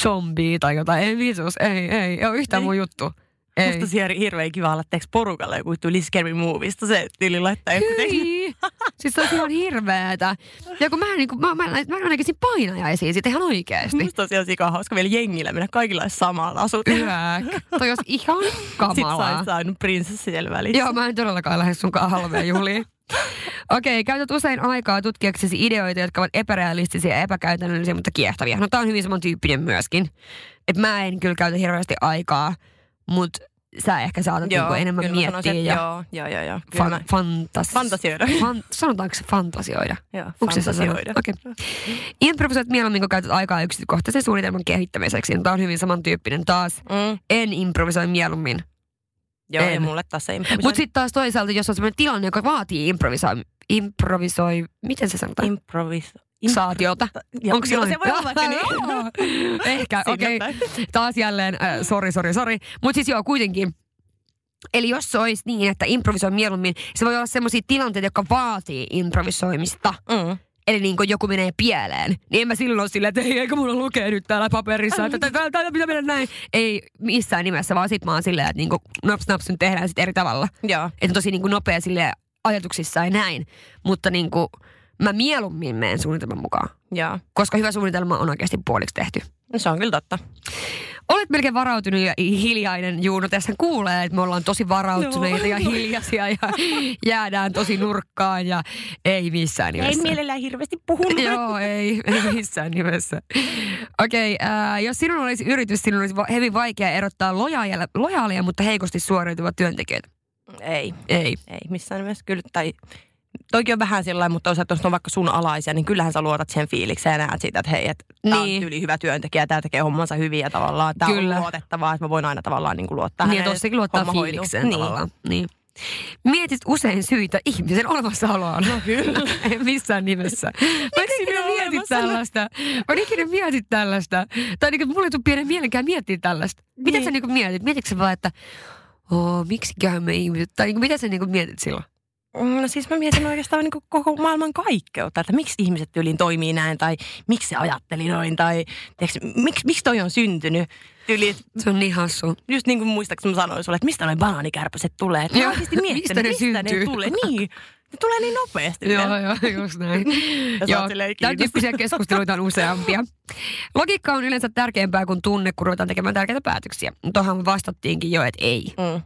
zombie tai jotain. Ei visus, ei, ei. Ei ole yhtään Ei. mun juttu. Ei. Musta olisi hir- hirveän kiva olla teeksi porukalle joku tuli Scary Movista. Se tyyli laittaa joku. Siis se olisi ihan hirveetä. Ja kun mä, niin kuin, mä, mä, mä, mä näkisin painajaisiin sit ihan oikeesti. Musta olisi ihan sika hauska vielä jengillä mennä kaikilla olisi samalla asut. Yäk. Toi olisi ihan Sitten sä kamalaa. saanut prinsessi siellä välissä. Joo, mä en todellakaan lähde sunkaan Halloween juhliin. Okei, käytät usein aikaa tutkiaksesi ideoita, jotka ovat epärealistisia ja epäkäytännöllisiä, mutta kiehtovia. No tää on hyvin samantyyppinen myöskin. Et mä en kyllä käytä hirveästi aikaa, mutta sä ehkä saatat niinku enemmän kyllä mä miettiä sanoisin, ja Joo, joo, joo. joo. Fan, mä, fantas... fantasioida. Fan, sanotaanko se fantasioida? joo, Onko fantasioida. Okei. Okay. Improvisoit mieluummin, kun käytät aikaa yksityiskohtaisen suunnitelman kehittämiseksi. No, Tämä on hyvin samantyyppinen taas. Mm, En improvisoi mieluummin. Joo, En. ja mulle tässä improvisointi. Mutta sitten taas toisaalta, jos on sellainen tilanne, joka vaatii improvisoi, improvisoi miten se sanotaan? Improvis... Saatiota. Onko silloin? se voi olla vaikka niin. Ehkä, okei. päin. Taas jälleen, äh, sori, sori, sori. Mutta siis joo, kuitenkin. Eli jos se olisi niin, että improvisoi mieluummin, se voi olla sellaisia tilanteita, jotka vaatii improvisoimista. Mm. Eli niin kun joku menee pieleen, niin en mä silloin silleen, että ei, eikö mulla lukee nyt täällä paperissa, että tää- tää- tää pitää mennä näin. Ei missään nimessä, vaan sit mä oon silleen, että niin naps naps nyt tehdään sit eri tavalla. Joo. Että on tosi niin kuin nopea sille ajatuksissa ja näin. Mutta niin kuin, mä mieluummin menen suunnitelman mukaan. Joo. Koska hyvä suunnitelma on oikeasti puoliksi tehty. No, se on kyllä totta. Olet melkein varautunut ja hiljainen Juuno. Tässä kuulee, että me ollaan tosi varautuneita ja hiljaisia ja jäädään tosi nurkkaan ja ei missään nimessä. mielellään hirveästi puhunut. Joo, ei, ei missään nimessä. Okei, okay, jos sinun olisi yritys, sinun olisi hyvin vaikea erottaa lojaalia, lojaalia mutta heikosti suoriutuvat työntekijät. Ei, Ei. ei missään nimessä. Kyllä, tai toikin on vähän sillä mutta jos on vaikka sun alaisia, niin kyllähän sä luotat sen fiilikseen ja näet siitä, että hei, että tää Niin. on tyyli hyvä työntekijä, tää tekee hommansa hyvin ja tavallaan tää Kyllä. on luotettavaa, että mä voin aina tavallaan niin kuin luottaa Niin, tossakin että luottaa fiilikseen niin. tavallaan. Niin. Mietit usein syitä ihmisen olemassaoloon. No kyllä. en missään nimessä. Mä en ikinä mieti olemassaolo? tällaista. Mä en ikinä mieti tällaista. Tai niin mulle ei tule pienen mielenkään miettiä tällaista. Mitä Niin. sä niin mietit? Mietitkö sä vaan, että Oo, miksiköhän me ihmiset, tai niin mitä sä niin mietit silloin? Mm, No siis mä mietin oikeastaan niin koko maailman kaikkeutta, että miksi ihmiset tyyliin toimii näin, tai miksi se ajatteli noin, tai tiiäks, miksi, miksi toi on syntynyt. Tyyli, Se on niin hassu. just niin kuin muistaakseni mä sanoin sulle, että mistä noin banaanikärpäset tulee. Että mä oikeasti miettinyt, mistä ne mistä syntyy? ne tulee. Niin, ne tulee niin nopeasti. Joo, joo, just näin. Joo, tämän tyyppisiä keskusteluita on useampia. Logiikka on yleensä tärkeämpää kuin tunne, kun ruvetaan tekemään tärkeitä päätöksiä. Tuohon vastattiinkin jo, että ei. Mm,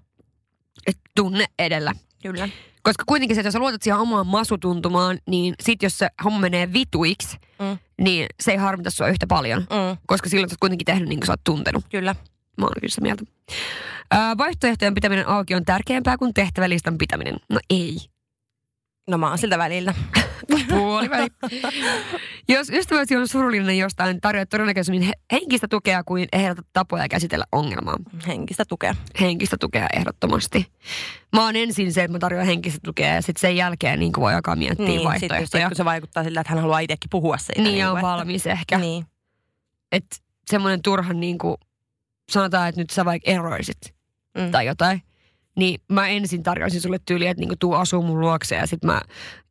Et tunne edellä. kyllä. Koska kuitenkin se, että jos sä luotat siihen omaan masutuntumaan, niin sit jos se homma menee vituiksi, Mm. niin se ei harmita sua yhtä paljon. Mm, Koska silloin sä oot kuitenkin tehnyt niin kuin sä oot tuntenut. kyllä. Mä oon kyllä sitä mieltä. Ää, vaihtoehtojen pitäminen auki on tärkeämpää kuin tehtävälistan pitäminen. No ei. No mä oon siltä välillä. Puoliväli. Jos ystäväsi on surullinen jostain, tarjoat todennäköisemmin he- henkistä tukea kuin ehdotat tapoja käsitellä ongelmaa. Henkistä tukea. Henkistä tukea ehdottomasti. Mä oon ensin se, että mä tarjoan henkistä tukea ja sitten sen jälkeen niin voi alkaa miettiä Niin, sit, just, sit, vaihtoehtoja. kun se vaikuttaa siltä, että hän haluaa itsekin puhua siitä. Niin, ja on että- valmis ehkä. Niin. Että semmoinen turhan niin kuin, sanotaan, että nyt sä vaikka eroisit Mm. tai jotain. Niin mä ensin tarjoaisin sulle tyyliä, että niinku tuu asuu mun luokse ja sit mä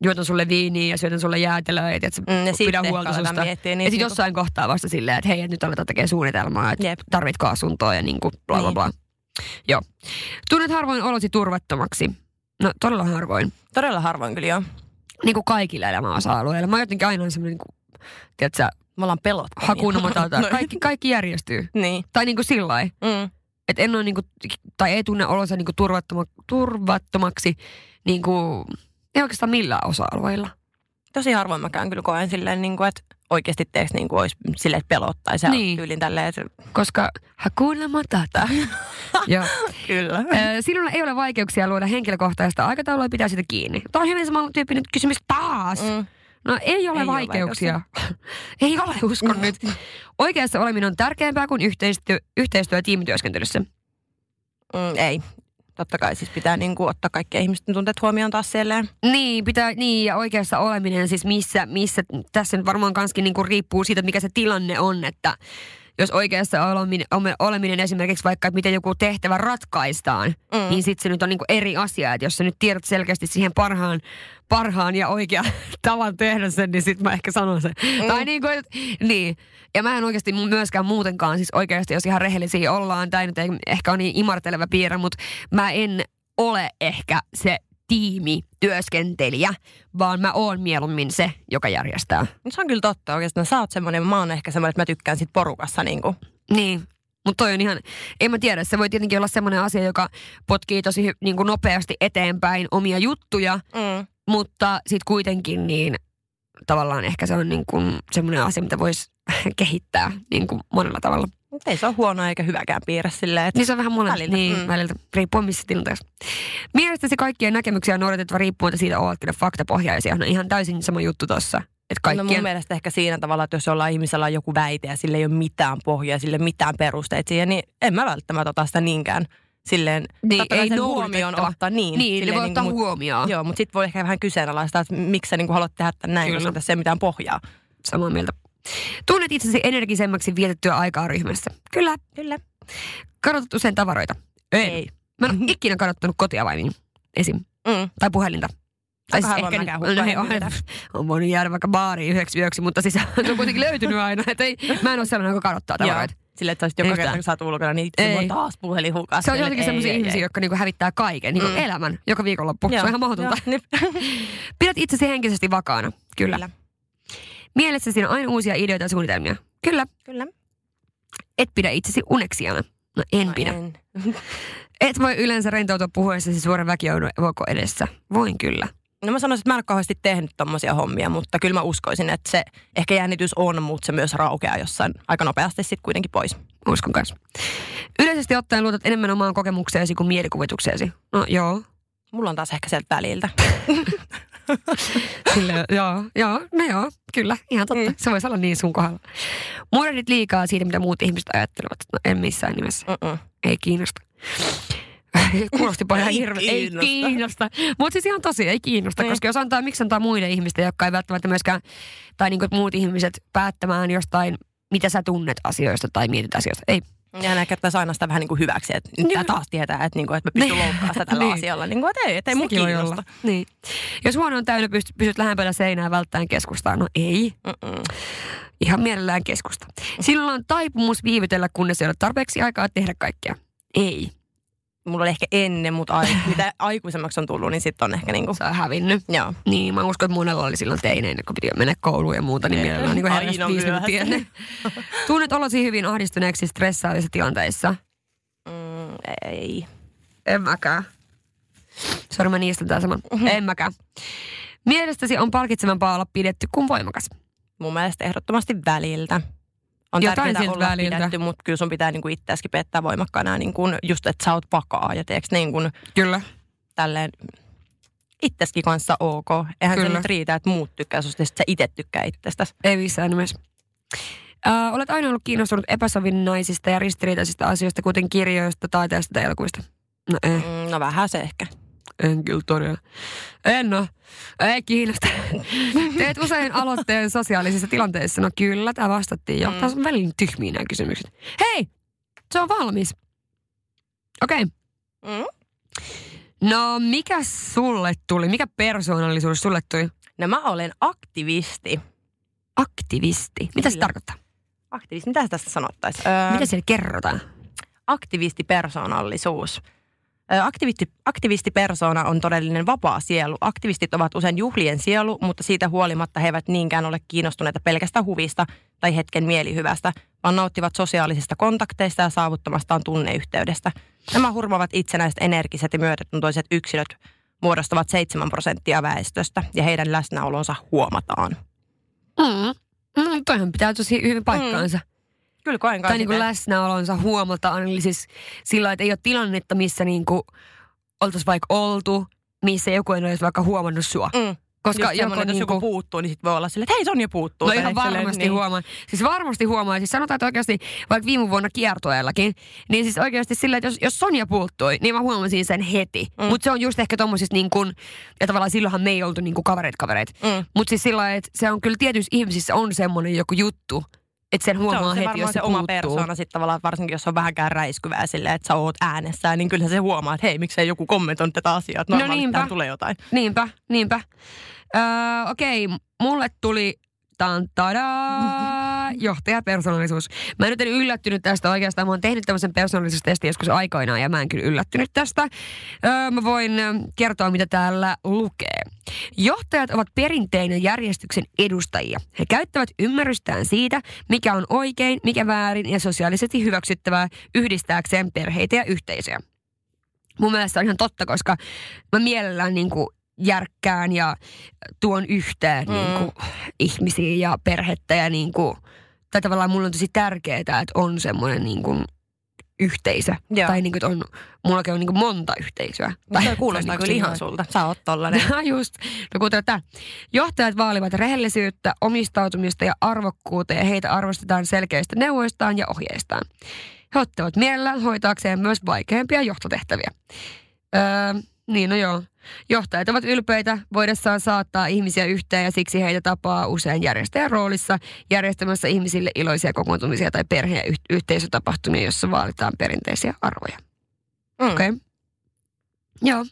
juotan sulle viiniä ja syötän sulle jäätelöä ja tiedät, Mm, ja sitten huolta susta. miettiä ja niitä sitten niinku- jossain kohtaa vasta silleen, että hei, et nyt aletaan tekemään suunnitelmaa, että tarvitko asuntoa ja niinku bla bla Niin. bla. Joo. Tunnet harvoin olosi turvattomaksi. No todella harvoin. Todella harvoin kyllä joo. Niin kuin kaikilla elämäosa-alueilla. Mä oon jotenkin aina semmoinen, niin kuin, tiedätkö, Me ollaan pelottomia. matata. No, Kaikki, kaikki järjestyy. Niin. Tai niin kuin sillä lailla. Mm. Että en ole niinku, tai ei tunne olonsa niinku turvattoma, turvattomaksi niinku, ei oikeastaan millään osa-alueilla. Tosi harvoin mä käyn kyllä koen silleen, niin kuin, että oikeasti teeksi niin kuin olisi silleen, että pelottaisi. Ja Niin. tyylin tälleen, että Koska hakuna matata. Joo. kyllä. Sinulla ei ole vaikeuksia luoda henkilökohtaista aikataulua ja pitää sitä kiinni. Tämä on hyvin samantyyppinen kysymys taas. Mm. No ei ole Ei ole vaikeuksia. ei ole, uskon nyt. Oikeassa oleminen on tärkeämpää kuin yhteistyö, yhteistyö tiimityöskentelyssä. Mm, ei. Totta kai siis pitää niin kuin, ottaa kaikki ihmisten tunteet huomioon taas siellä. Niin, pitää, niin ja oikeassa oleminen siis missä, missä tässä nyt varmaan kanskin niinku riippuu siitä, mikä se tilanne on, että jos oikeassa oleminen, oleminen esimerkiksi vaikka, että miten joku tehtävä ratkaistaan, mm. Mm. niin sitten se nyt on niinku eri asia. Että jos sä nyt tiedät selkeästi siihen parhaan, parhaan ja oikean tavan tehdä sen, niin sitten mä ehkä sanon sen. Mm. Tai niin kuin, niin. Ja mä en oikeasti myöskään muutenkaan, siis oikeasti jos ihan rehellisiä ollaan, tai nyt ei ehkä on niin imarteleva piirre, mutta mä en ole ehkä se tiimityöskentelijä, vaan mä oon mieluummin se, joka järjestää. Mut Se on kyllä totta oikeastaan. Sä oot semmoinen, mä oon ehkä semmoinen, että mä tykkään sit porukassa niin kuin. Niin, mutta toi on ihan, en mä tiedä, se voi tietenkin olla semmoinen asia, joka potkii tosi niin kuin nopeasti eteenpäin omia juttuja, Mm. mutta sitten kuitenkin niin tavallaan ehkä se on niin kuin semmoinen asia, mitä voisi kehittää niin kuin monella tavalla. Mutta ei se ole huono eikä hyväkään piirre silleen, että Niin se on vähän. Väliltä, Niin, mm. väliltä. Riippuen missä tilanteessa. Mielestäsi kaikkien näkemyksiä on noudatettava riippumatta siitä, ovatko ne faktapohjaisia. No ihan täysin sama juttu tossa. Että No mun kaikkien... mielestä ehkä siinä tavalla, että jos jollain ihmisellä on joku väite ja sillä ei ole mitään pohjaa, sillä ei ole mitään perusteita siihen, niin en mä välttämättä ota sitä niinkään silleen, Niin, totta ei sen huomioon ottaa niin. niin, silleen voi ottaa mut- huomioon. Joo, mutta sitten voi ehkä vähän kyseenalaistaa, että miksi sä niin haluat tehdä tämän näin, Kyllä. koska tässä ei ole mitään pohjaa. Samaa mieltä. Tunnet itsesi energisemmäksi vietettyä aikaa ryhmässä. Kyllä. Kyllä. Kadotat usein tavaroita. Ei. Ei. Mä en ole ikinä kadottanut kotiavaimia esim. Mm. Tai puhelinta. Tai Aika harvoin mäkään hukkaan no, niitä. on, on voinut jäädä vaikka baariin yhdeksi yöksi, mutta siis se on kuitenkin löytynyt aina. Et ei, mä en ole sellainen, joka kadottaa tavaroita. Silleen, että sä olisit joka kerta, kun sä oot ulkona, niin Ei. on taas puhelin hukassa. Se on jotenkin sellaisia ihmisiä, ei. jotka niinku hävittää kaiken, niinku Mm. elämän, joka viikonloppu. Se Joo, on ihan mahdotonta. niin. Pidät itsesi henkisesti vakaana. Kyllä. Kyllä. Mielessäsi on aina uusia ideoita ja suunnitelmia. Kyllä. Kyllä. Et pidä itsesi uneksijana. No en No pidä. en. Et voi yleensä rentoutua puhuessasi suuren väkijoukon edessä. Voin kyllä. No mä sanoisin, että mä en ole kauheasti tehnyt tommosia hommia, mutta kyllä mä uskoisin, että se ehkä jännitys on, mutta se myös raukeaa jossain aika nopeasti sitten kuitenkin pois. Uskon kanssa. Yleisesti ottaen luotat enemmän omaan kokemukseesi kuin mielikuvitukseesi. No joo. Mulla on taas ehkä sieltä väliltä. Sille, joo, joo, no joo, kyllä, ihan totta. Mm. Se voisi olla niin sun kohdalla. Muodohdit liikaa siitä, mitä muut ihmiset ajattelevat. No en missään nimessä. Mm-mm. Ei kiinnosta. Kuulosti paljon Ei hirveä. Ei kiinnosta. Mutta siis ihan tosi, ei kiinnosta. Niin. Koska jos antaa, miksi antaa muiden ihmisten, jotka ei välttämättä myöskään, tai niin kuin muut ihmiset päättämään jostain, mitä sä tunnet asioista tai mietit asioista. Ei. Ja nämä käyttäisi aina sitä vähän niin kuin hyväksi, että nyt tää taas tietää, että, niin kuin, että mä pystyn Niin. loukkaamaan sitä tällä Niin. asialla. Niin kuin, että ei, että ei mun kiinnosta. Niin. Jos huone on täynnä, pystyt, pysyt lähempänä seinää välttäen keskustaa. No ei. Mm-mm. Ihan mielellään keskusta. Sinulla on taipumus viivytellä, kunnes ei ole tarpeeksi aikaa tehdä kaikkea. Ei. Mulla oli ehkä ennen, mutta ai, mitä aikuisemmaksi on tullut, niin sitten on ehkä niin kuin, Se on hävinnyt. joo. Niin, mä uskon, että monella oli silloin teineinä, kun piti mennä kouluun ja muuta, niin Ei, mielellään niin heräsi viisi minuuttia ennen. Tunnet olosi hyvin ahdistuneeksi stressaavissa tilanteissa. Mm, ei. En mäkään. Sori, mä niistä tää saman. En mäkään. Mielestäsi on palkitsevampaa olla pidetty kuin voimakas. Mun mielestä ehdottomasti väliltä. On Jotain tärkeää olla väliltä. pidetty, mutta kyllä sun pitää niin kuin itseäskin pettää voimakkaana, niin kuin just, että sä oot vakaa ja teeks niin kuin Kyllä. tälleen itseskin kanssa ok. Eihän Kyllä. se nyt riitä, että muut tykkää susta, että sä itse tykkää itsestäsi. Ei missään nimessä. Äh, olet aina ollut kiinnostunut epäsovinnaisista ja ristiriitaisista asioista, kuten kirjoista, taiteesta tai elokuvista. No ei, Mm, no vähän se ehkä. En kyllä todella. En oo. Ei kiinnosta. Teet usein aloitteen sosiaalisissa tilanteissa. No kyllä, tämä vastattiin jo. Mm. Tässä on välillä tyhmiä nämä kysymykset. Hei! Se on valmis. Okei. Okay. Mm. No, mikä sulle tuli? Mikä persoonallisuus sulle tuli? No mä olen aktivisti. Aktivisti. Mitä se Kyllä. tarkoittaa? Aktivisti, mitä tästä sanottaisiin? Öö, Mitä siellä kerrotaan? aktivistipersoonallisuus. Ö, Aktivisti, aktivistipersona on todellinen vapaa sielu. Aktivistit ovat usein juhlien sielu, mutta siitä huolimatta he eivät niinkään ole kiinnostuneita pelkästä huvista tai hetken mielihyvästä, vaan nauttivat sosiaalisista kontakteista ja saavuttamastaan tunneyhteydestä. Nämä hurmavat itsenäiset, energiset ja myötätuntoiset yksilöt muodostavat 7 prosenttia väestöstä ja heidän läsnäolonsa huomataan. Mm. Mm, toihan pitää tosi hyvin paikkaansa. Mm. Kyllä koen Tai niin kuin läsnäolonsa huomataan. Eli siis sillä että ei ole tilannetta, missä niin kuin oltaisiin vaikka oltu, missä joku ei olisi vaikka huomannut sua. Mm. Koska Just semmoinen, että jos joku puuttuu, niin sit voi olla silleen, että hei Sonja puuttuu. No ihan silleen, varmasti niin. huomaa. Siis varmasti huomaa. Siis sanotaan, että oikeasti vaikka viime vuonna kiertueellakin, niin siis oikeasti sillä, että jos, jos Sonja puuttui, niin mä huomasin sen heti. Mm. Mutta se on just ehkä tommosista niin kuin, ja tavallaan silloinhan me ei oltu niin kuin kavereet kavereet. Mm. Mutta siis sillä että se on kyllä tietyissä ihmisissä on semmoinen joku juttu, että sen Se huomaa on se heti, jos se se oma persoona sitten tavallaan, varsinkin jos on vähänkään räiskyvää silleen, että sä oot äänessään, niin kyllähän se huomaa, että hei, miksei joku kommentoinut tätä asiaa, että No niinpä. tulee jotain. Niinpä, niinpä. Öö, Okei, mulle tuli tan tadaa, johtajapersonaalisuus. Mä en nyt en yllättynyt tästä oikeastaan. Mä oon tehnyt tämmöisen persoonallisuustestin joskus aikoinaan ja mä en kyllä yllättynyt tästä. Öö, mä voin ö, kertoa, mitä täällä lukee. Johtajat ovat perinteinen järjestyksen edustajia. He käyttävät ymmärrystään siitä, mikä on oikein, mikä väärin ja sosiaalisesti hyväksyttävää yhdistääkseen perheitä ja yhteisöjä mun mielestä on ihan totta, koska mä mielellään niin kuin järkkään ja tuon yhteen Mm. niin kuin ihmisiä ja perhettä ja niin kuin, tai tavallaan mulla on tosi tärkeää, että on semmoinen niin kuin yhteisö. Joo. Tai niin kuin, että on, mullakin on niin kuin monta yhteisöä. Mutta Tai- se kuulostaa tai kyllä niin ihan sulta. Sä oot tollanen. No just. No kuuntele tää. Johtajat vaalivat rehellisyyttä, omistautumista ja arvokkuutta ja heitä arvostetaan selkeistä neuvoistaan ja ohjeistaan. He ottavat mielellään hoitaakseen myös vaikeampia johtotehtäviä. Öö, niin no joo. Johtajat ovat ylpeitä voidessaan saattaa ihmisiä yhteen ja siksi heitä tapaa usein järjestäjän roolissa järjestämässä ihmisille iloisia kokoontumisia tai perhe- ja yh- yhteisötapahtumia, jossa vaalitaan perinteisiä arvoja. Mm. Okei. Okay. Joo.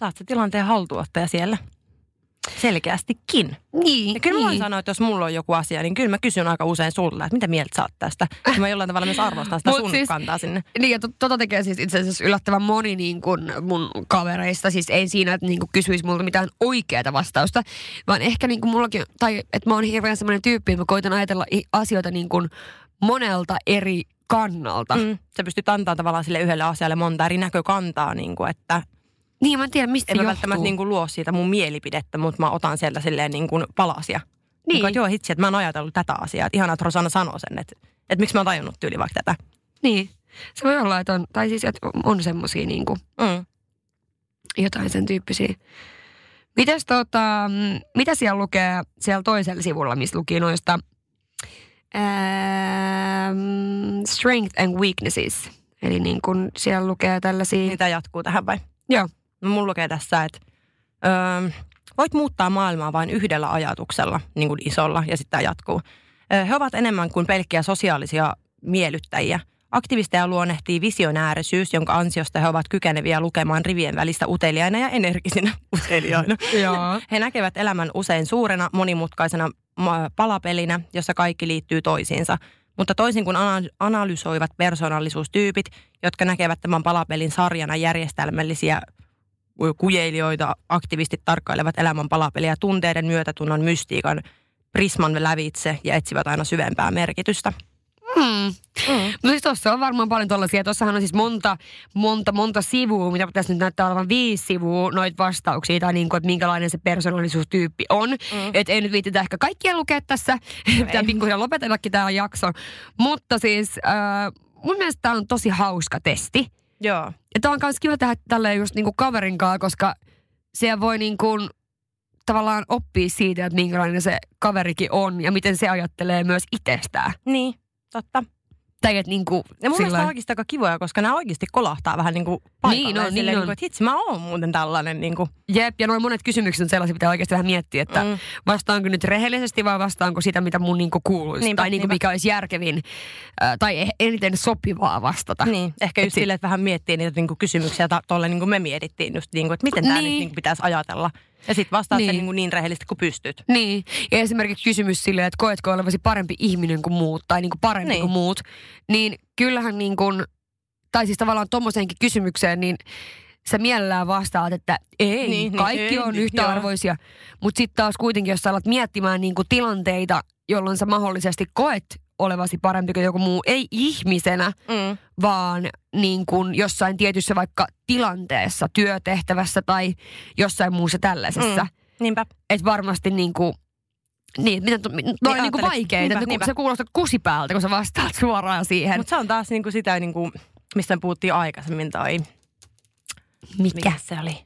Oot se tilanteen haltuottaja siellä. Selkeästikin. Niin. Ja kyllä mä niin. voin sanoa, että jos mulla on joku asia, niin kyllä mä kysyn aika usein sulta, että mitä mieltä sä oot tästä. Ja mä jollain tavalla myös arvostan sitä Mut sun siis- kantaa sinne. Niin, ja to, tota tekee siis itse asiassa yllättävän moni niin kuin mun kavereista. Siis ei siinä, että niin kuin kysyisi multa mitään oikeaa vastausta, vaan ehkä niin kuin mullakin, tai että mä oon hirveän semmoinen tyyppi, että mä koitan ajatella asioita niin kuin monelta eri kannalta. Mm. Sä pystyt antaa tavallaan sille yhdelle asialle monta eri näkökantaa, niin kuin, että Niin, mä en tiedä, mistä en se mä johtuu. välttämättä niin kuin luo siitä mun mielipidettä, mutta mä otan sieltä silleen niin kuin palasia. Niin. Niin. Niin kuin, joo, hitsi, että mä en ajatellut tätä asiaa. Että ihanaa, että Rosanna sanoo sen, että, että miksi mä oon tajunnut tyyli vaikka tätä. niin. Se voi olla, että on, tai siis, että on semmosia niin kuin Mm. jotain sen tyyppisiä. Mites tota, mitä siellä lukee siellä toisella sivulla, missä luki noista ähm, strength and weaknesses. Eli niin kun siellä lukee tällaisia... Niin tämä jatkuu tähän vai? Joo. No, mulla lukee tässä, että öö, voit muuttaa maailmaa vain yhdellä ajatuksella, niin kuin isolla, ja sitten tämä jatkuu. Öö, he ovat enemmän kuin pelkkiä sosiaalisia miellyttäjiä. Aktivisteja luonnehtii visionäärisyys, jonka ansiosta he ovat kykeneviä lukemaan rivien välistä uteliaina ja energisinä uteliaina. He näkevät elämän usein suurena, monimutkaisena palapelinä, jossa kaikki liittyy toisiinsa. Mutta toisin kuin ana- analysoivat persoonallisuustyypit, jotka näkevät tämän palapelin sarjana järjestelmällisiä kujeilijoita, aktivistit tarkkailevat elämän palapeliä tunteiden, myötätunnon, mystiikan, prisman lävitse ja etsivät aina syvempää merkitystä. Hmm. No siis tuossa on varmaan paljon tuollaisia. Tuossahan on siis monta, monta, monta sivua, mitä pitäisi nyt näyttää olevan viisi sivua noita vastauksia, tai niin kuin, että minkälainen se persoonallisuustyyppi on. Mm. Että ei nyt viititä ehkä kaikkia lukea tässä, pitää pikkuhiljaa lopetellakin tämä jakso. Mutta siis äh, mun mielestä tämä on tosi hauska testi. Joo. Ja tämä on myös kiva tehdä tälleen just niinku kaverin kanssa, koska siellä voi niinku tavallaan oppia siitä, että minkälainen se kaverikin on ja miten se ajattelee myös itsestään. Niin, totta. Tai että niinku, Ja mun mielestä sillä- on oikeasti aika kivoja, koska nämä oikeasti kolahtaa vähän niin kuin paikalle. Niin Silleen niin. Niin kuin, että hitsi, mä oon muuten tällainen. Niin kuin. Jep, ja noin monet kysymykset on sellaisia, mitä oikeasti vähän miettiä, että mm. Vastaanko nyt rehellisesti vai vastaanko sitä, mitä mun niinku kuuluisi. Niinpä, tai niinku niinpä. mikä olisi järkevin äh, tai eh- eniten sopivaa vastata. Niin, ehkä just silleen, että vähän miettii niitä niin kuin kysymyksiä tolle niin kuin me mietittiin just niin kuin, että miten tämä Niin. nyt niin kuin pitäisi ajatella. Ja sitten vastaat Niin. sen niin, kuin niin rehellisesti kuin pystyt. Niin, ja esimerkiksi kysymys silleen, että koetko olevasi parempi ihminen kuin muut tai niin kuin parempi Niin. kuin muut, niin kyllähän niin kuin, tai siis tavallaan tommoseenkin kysymykseen, niin sä mielellään vastaat, että ei, Niin, niin, kaikki ei, on niin, yhtäarvoisia. Mutta sitten taas kuitenkin, jos sä alat miettimään niin kuin tilanteita, jolloin sä mahdollisesti koet olevasi parempi kuin joku muu, ei ihmisenä, Mm. vaan niin kuin jossain tietyssä vaikka tilanteessa, työtehtävässä tai jossain muussa tällaisessa. Mm. Niinpä. Että varmasti niin kuin, niin, mitä, no, niin, niin kuin ajattelet- vaikeita. niinpä, Niinpä. Se kuulostaa kusipäältä, kun sä vastaat suoraan siihen. Mutta se on taas niin kuin sitä, niin kuin, mistä puhuttiin aikaisemmin, tai mikä? mikä se oli?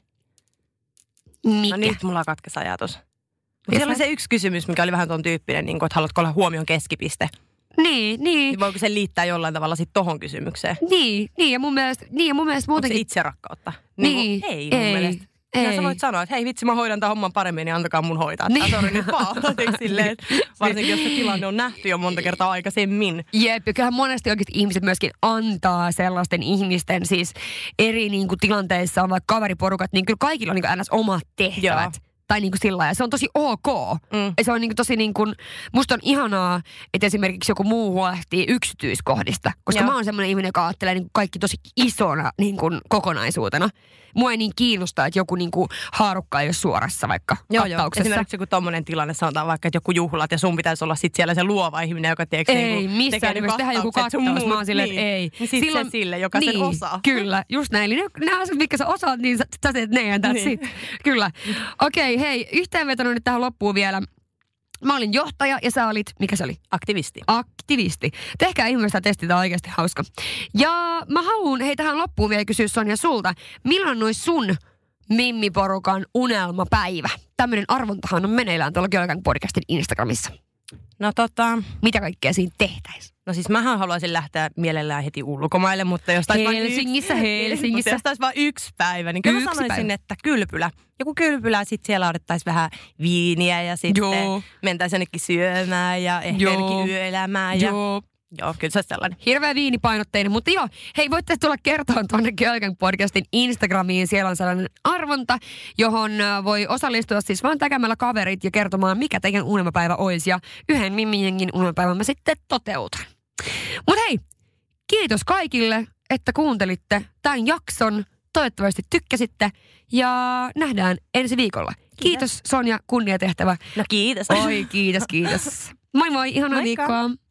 Mikä? No nyt mulla katkesi ajatus. Mutta siellä oli se yksi kysymys, mikä oli vähän tuon tyyppinen, niin kuin, että haluatko olla huomion keskipiste. Niin, niin, Niin voiko se liittää jollain tavalla sitten tohon kysymykseen? niin, niin, ja mun mielestä, niin, ja mun mielestä Onko se muutenkin... itse rakkautta? Niin, kuin, ei mun ei, mielestä. ei. Ja sä voit sanoa, että hei vitsi mä hoidan tämän homman paremmin, niin antakaa mun hoitaa. Niin. Niin. Sori nyt vaan. Silleen, että varsinkin jos se tilanne on nähty jo monta kertaa aikaisemmin. Jep, ja kyllähän monesti oikeasti ihmiset myöskin antaa sellaisten ihmisten siis eri niin kuin, tilanteissa on vaikka kaveriporukat, niin kyllä kaikilla on niin kuin, ns. omat tehtävät. Joo. Tai niin kuin sillä ja se on tosi ok. Mm. Se on niin kuin tosi niin kuin, musta on ihanaa, että esimerkiksi joku muu huolehtii yksityiskohdista. Koska Joo. mä oon semmoinen ihminen, joka ajattelee niin kuin kaikki tosi isona niin kuin kokonaisuutena. Mua ei niin kiinnosta, että joku niin kuin haarukka ei ole suorassa vaikka Joo, kattauksessa. Esimerkiksi joku tommonen tilanne, sanotaan vaikka, että joku juhlat ja sun pitäisi olla sit siellä se luova ihminen, joka tiedätkö, Ei, niinku, missään tekee ne nimessä tehdä joku kattaus. Mä oon silleen, että niin. ei. Niin sit Silloin, se sille, joka sen osaa. Kyllä, just näin. Eli ne, ne asiat, mitkä sä osaat, niin sä, sä teet ne ja Niin. Kyllä. Okei, okay, hei, yhteenvetona nyt tähän loppuun vielä. Mä olin johtaja ja sä olit, mikä se oli? Aktivisti. Aktivisti. Tehkää ihmeessä testi, tää on oikeasti hauska. Ja mä haluan, hei tähän loppuun vielä kysyä Sonja sulta. Milloin nois sun Mimmiporukan unelmapäivä? Tämmöinen arvontahan on meneillään tuolla Girlgang podcastin Instagramissa. No tota, Mitä kaikkea siinä tehtäisiin? No siis mähän haluaisin lähteä mielellään heti ulkomaille, mutta jos taisi vain Helsingissä, yksi, Helsingissä. Mutta jos vain yksi päivä, niin kyllä Yksi mä sanoisin, päivä. että kylpylä. Joku kylpylä, sitten siellä odottaisiin vähän viiniä ja sitten Joo. mentäisiin jonnekin syömään ja ehkä Joo. jonnekin yöelämään. Ja, Joo. joo, kyllä se olisi sellainen. Hirveä viinipainotteinen, mutta joo, hei voitte tulla kertoa tuonne Girlgang podcastin Instagramiin. Siellä on sellainen arvonta, johon voi osallistua siis vaan tekemällä kaverit ja kertomaan, mikä teidän unelmapäivä olisi. Ja yhden Mimmi-jengin unelmapäivän mä sitten toteutan. Mutta hei, kiitos kaikille, että kuuntelitte tämän jakson. Toivottavasti tykkäsitte ja nähdään ensi viikolla. Kiitos, kiitos Sonja, kunniatehtävä. No kiitos. Oi, kiitos, kiitos. Moi moi, ihanaa Moikka. viikkoa.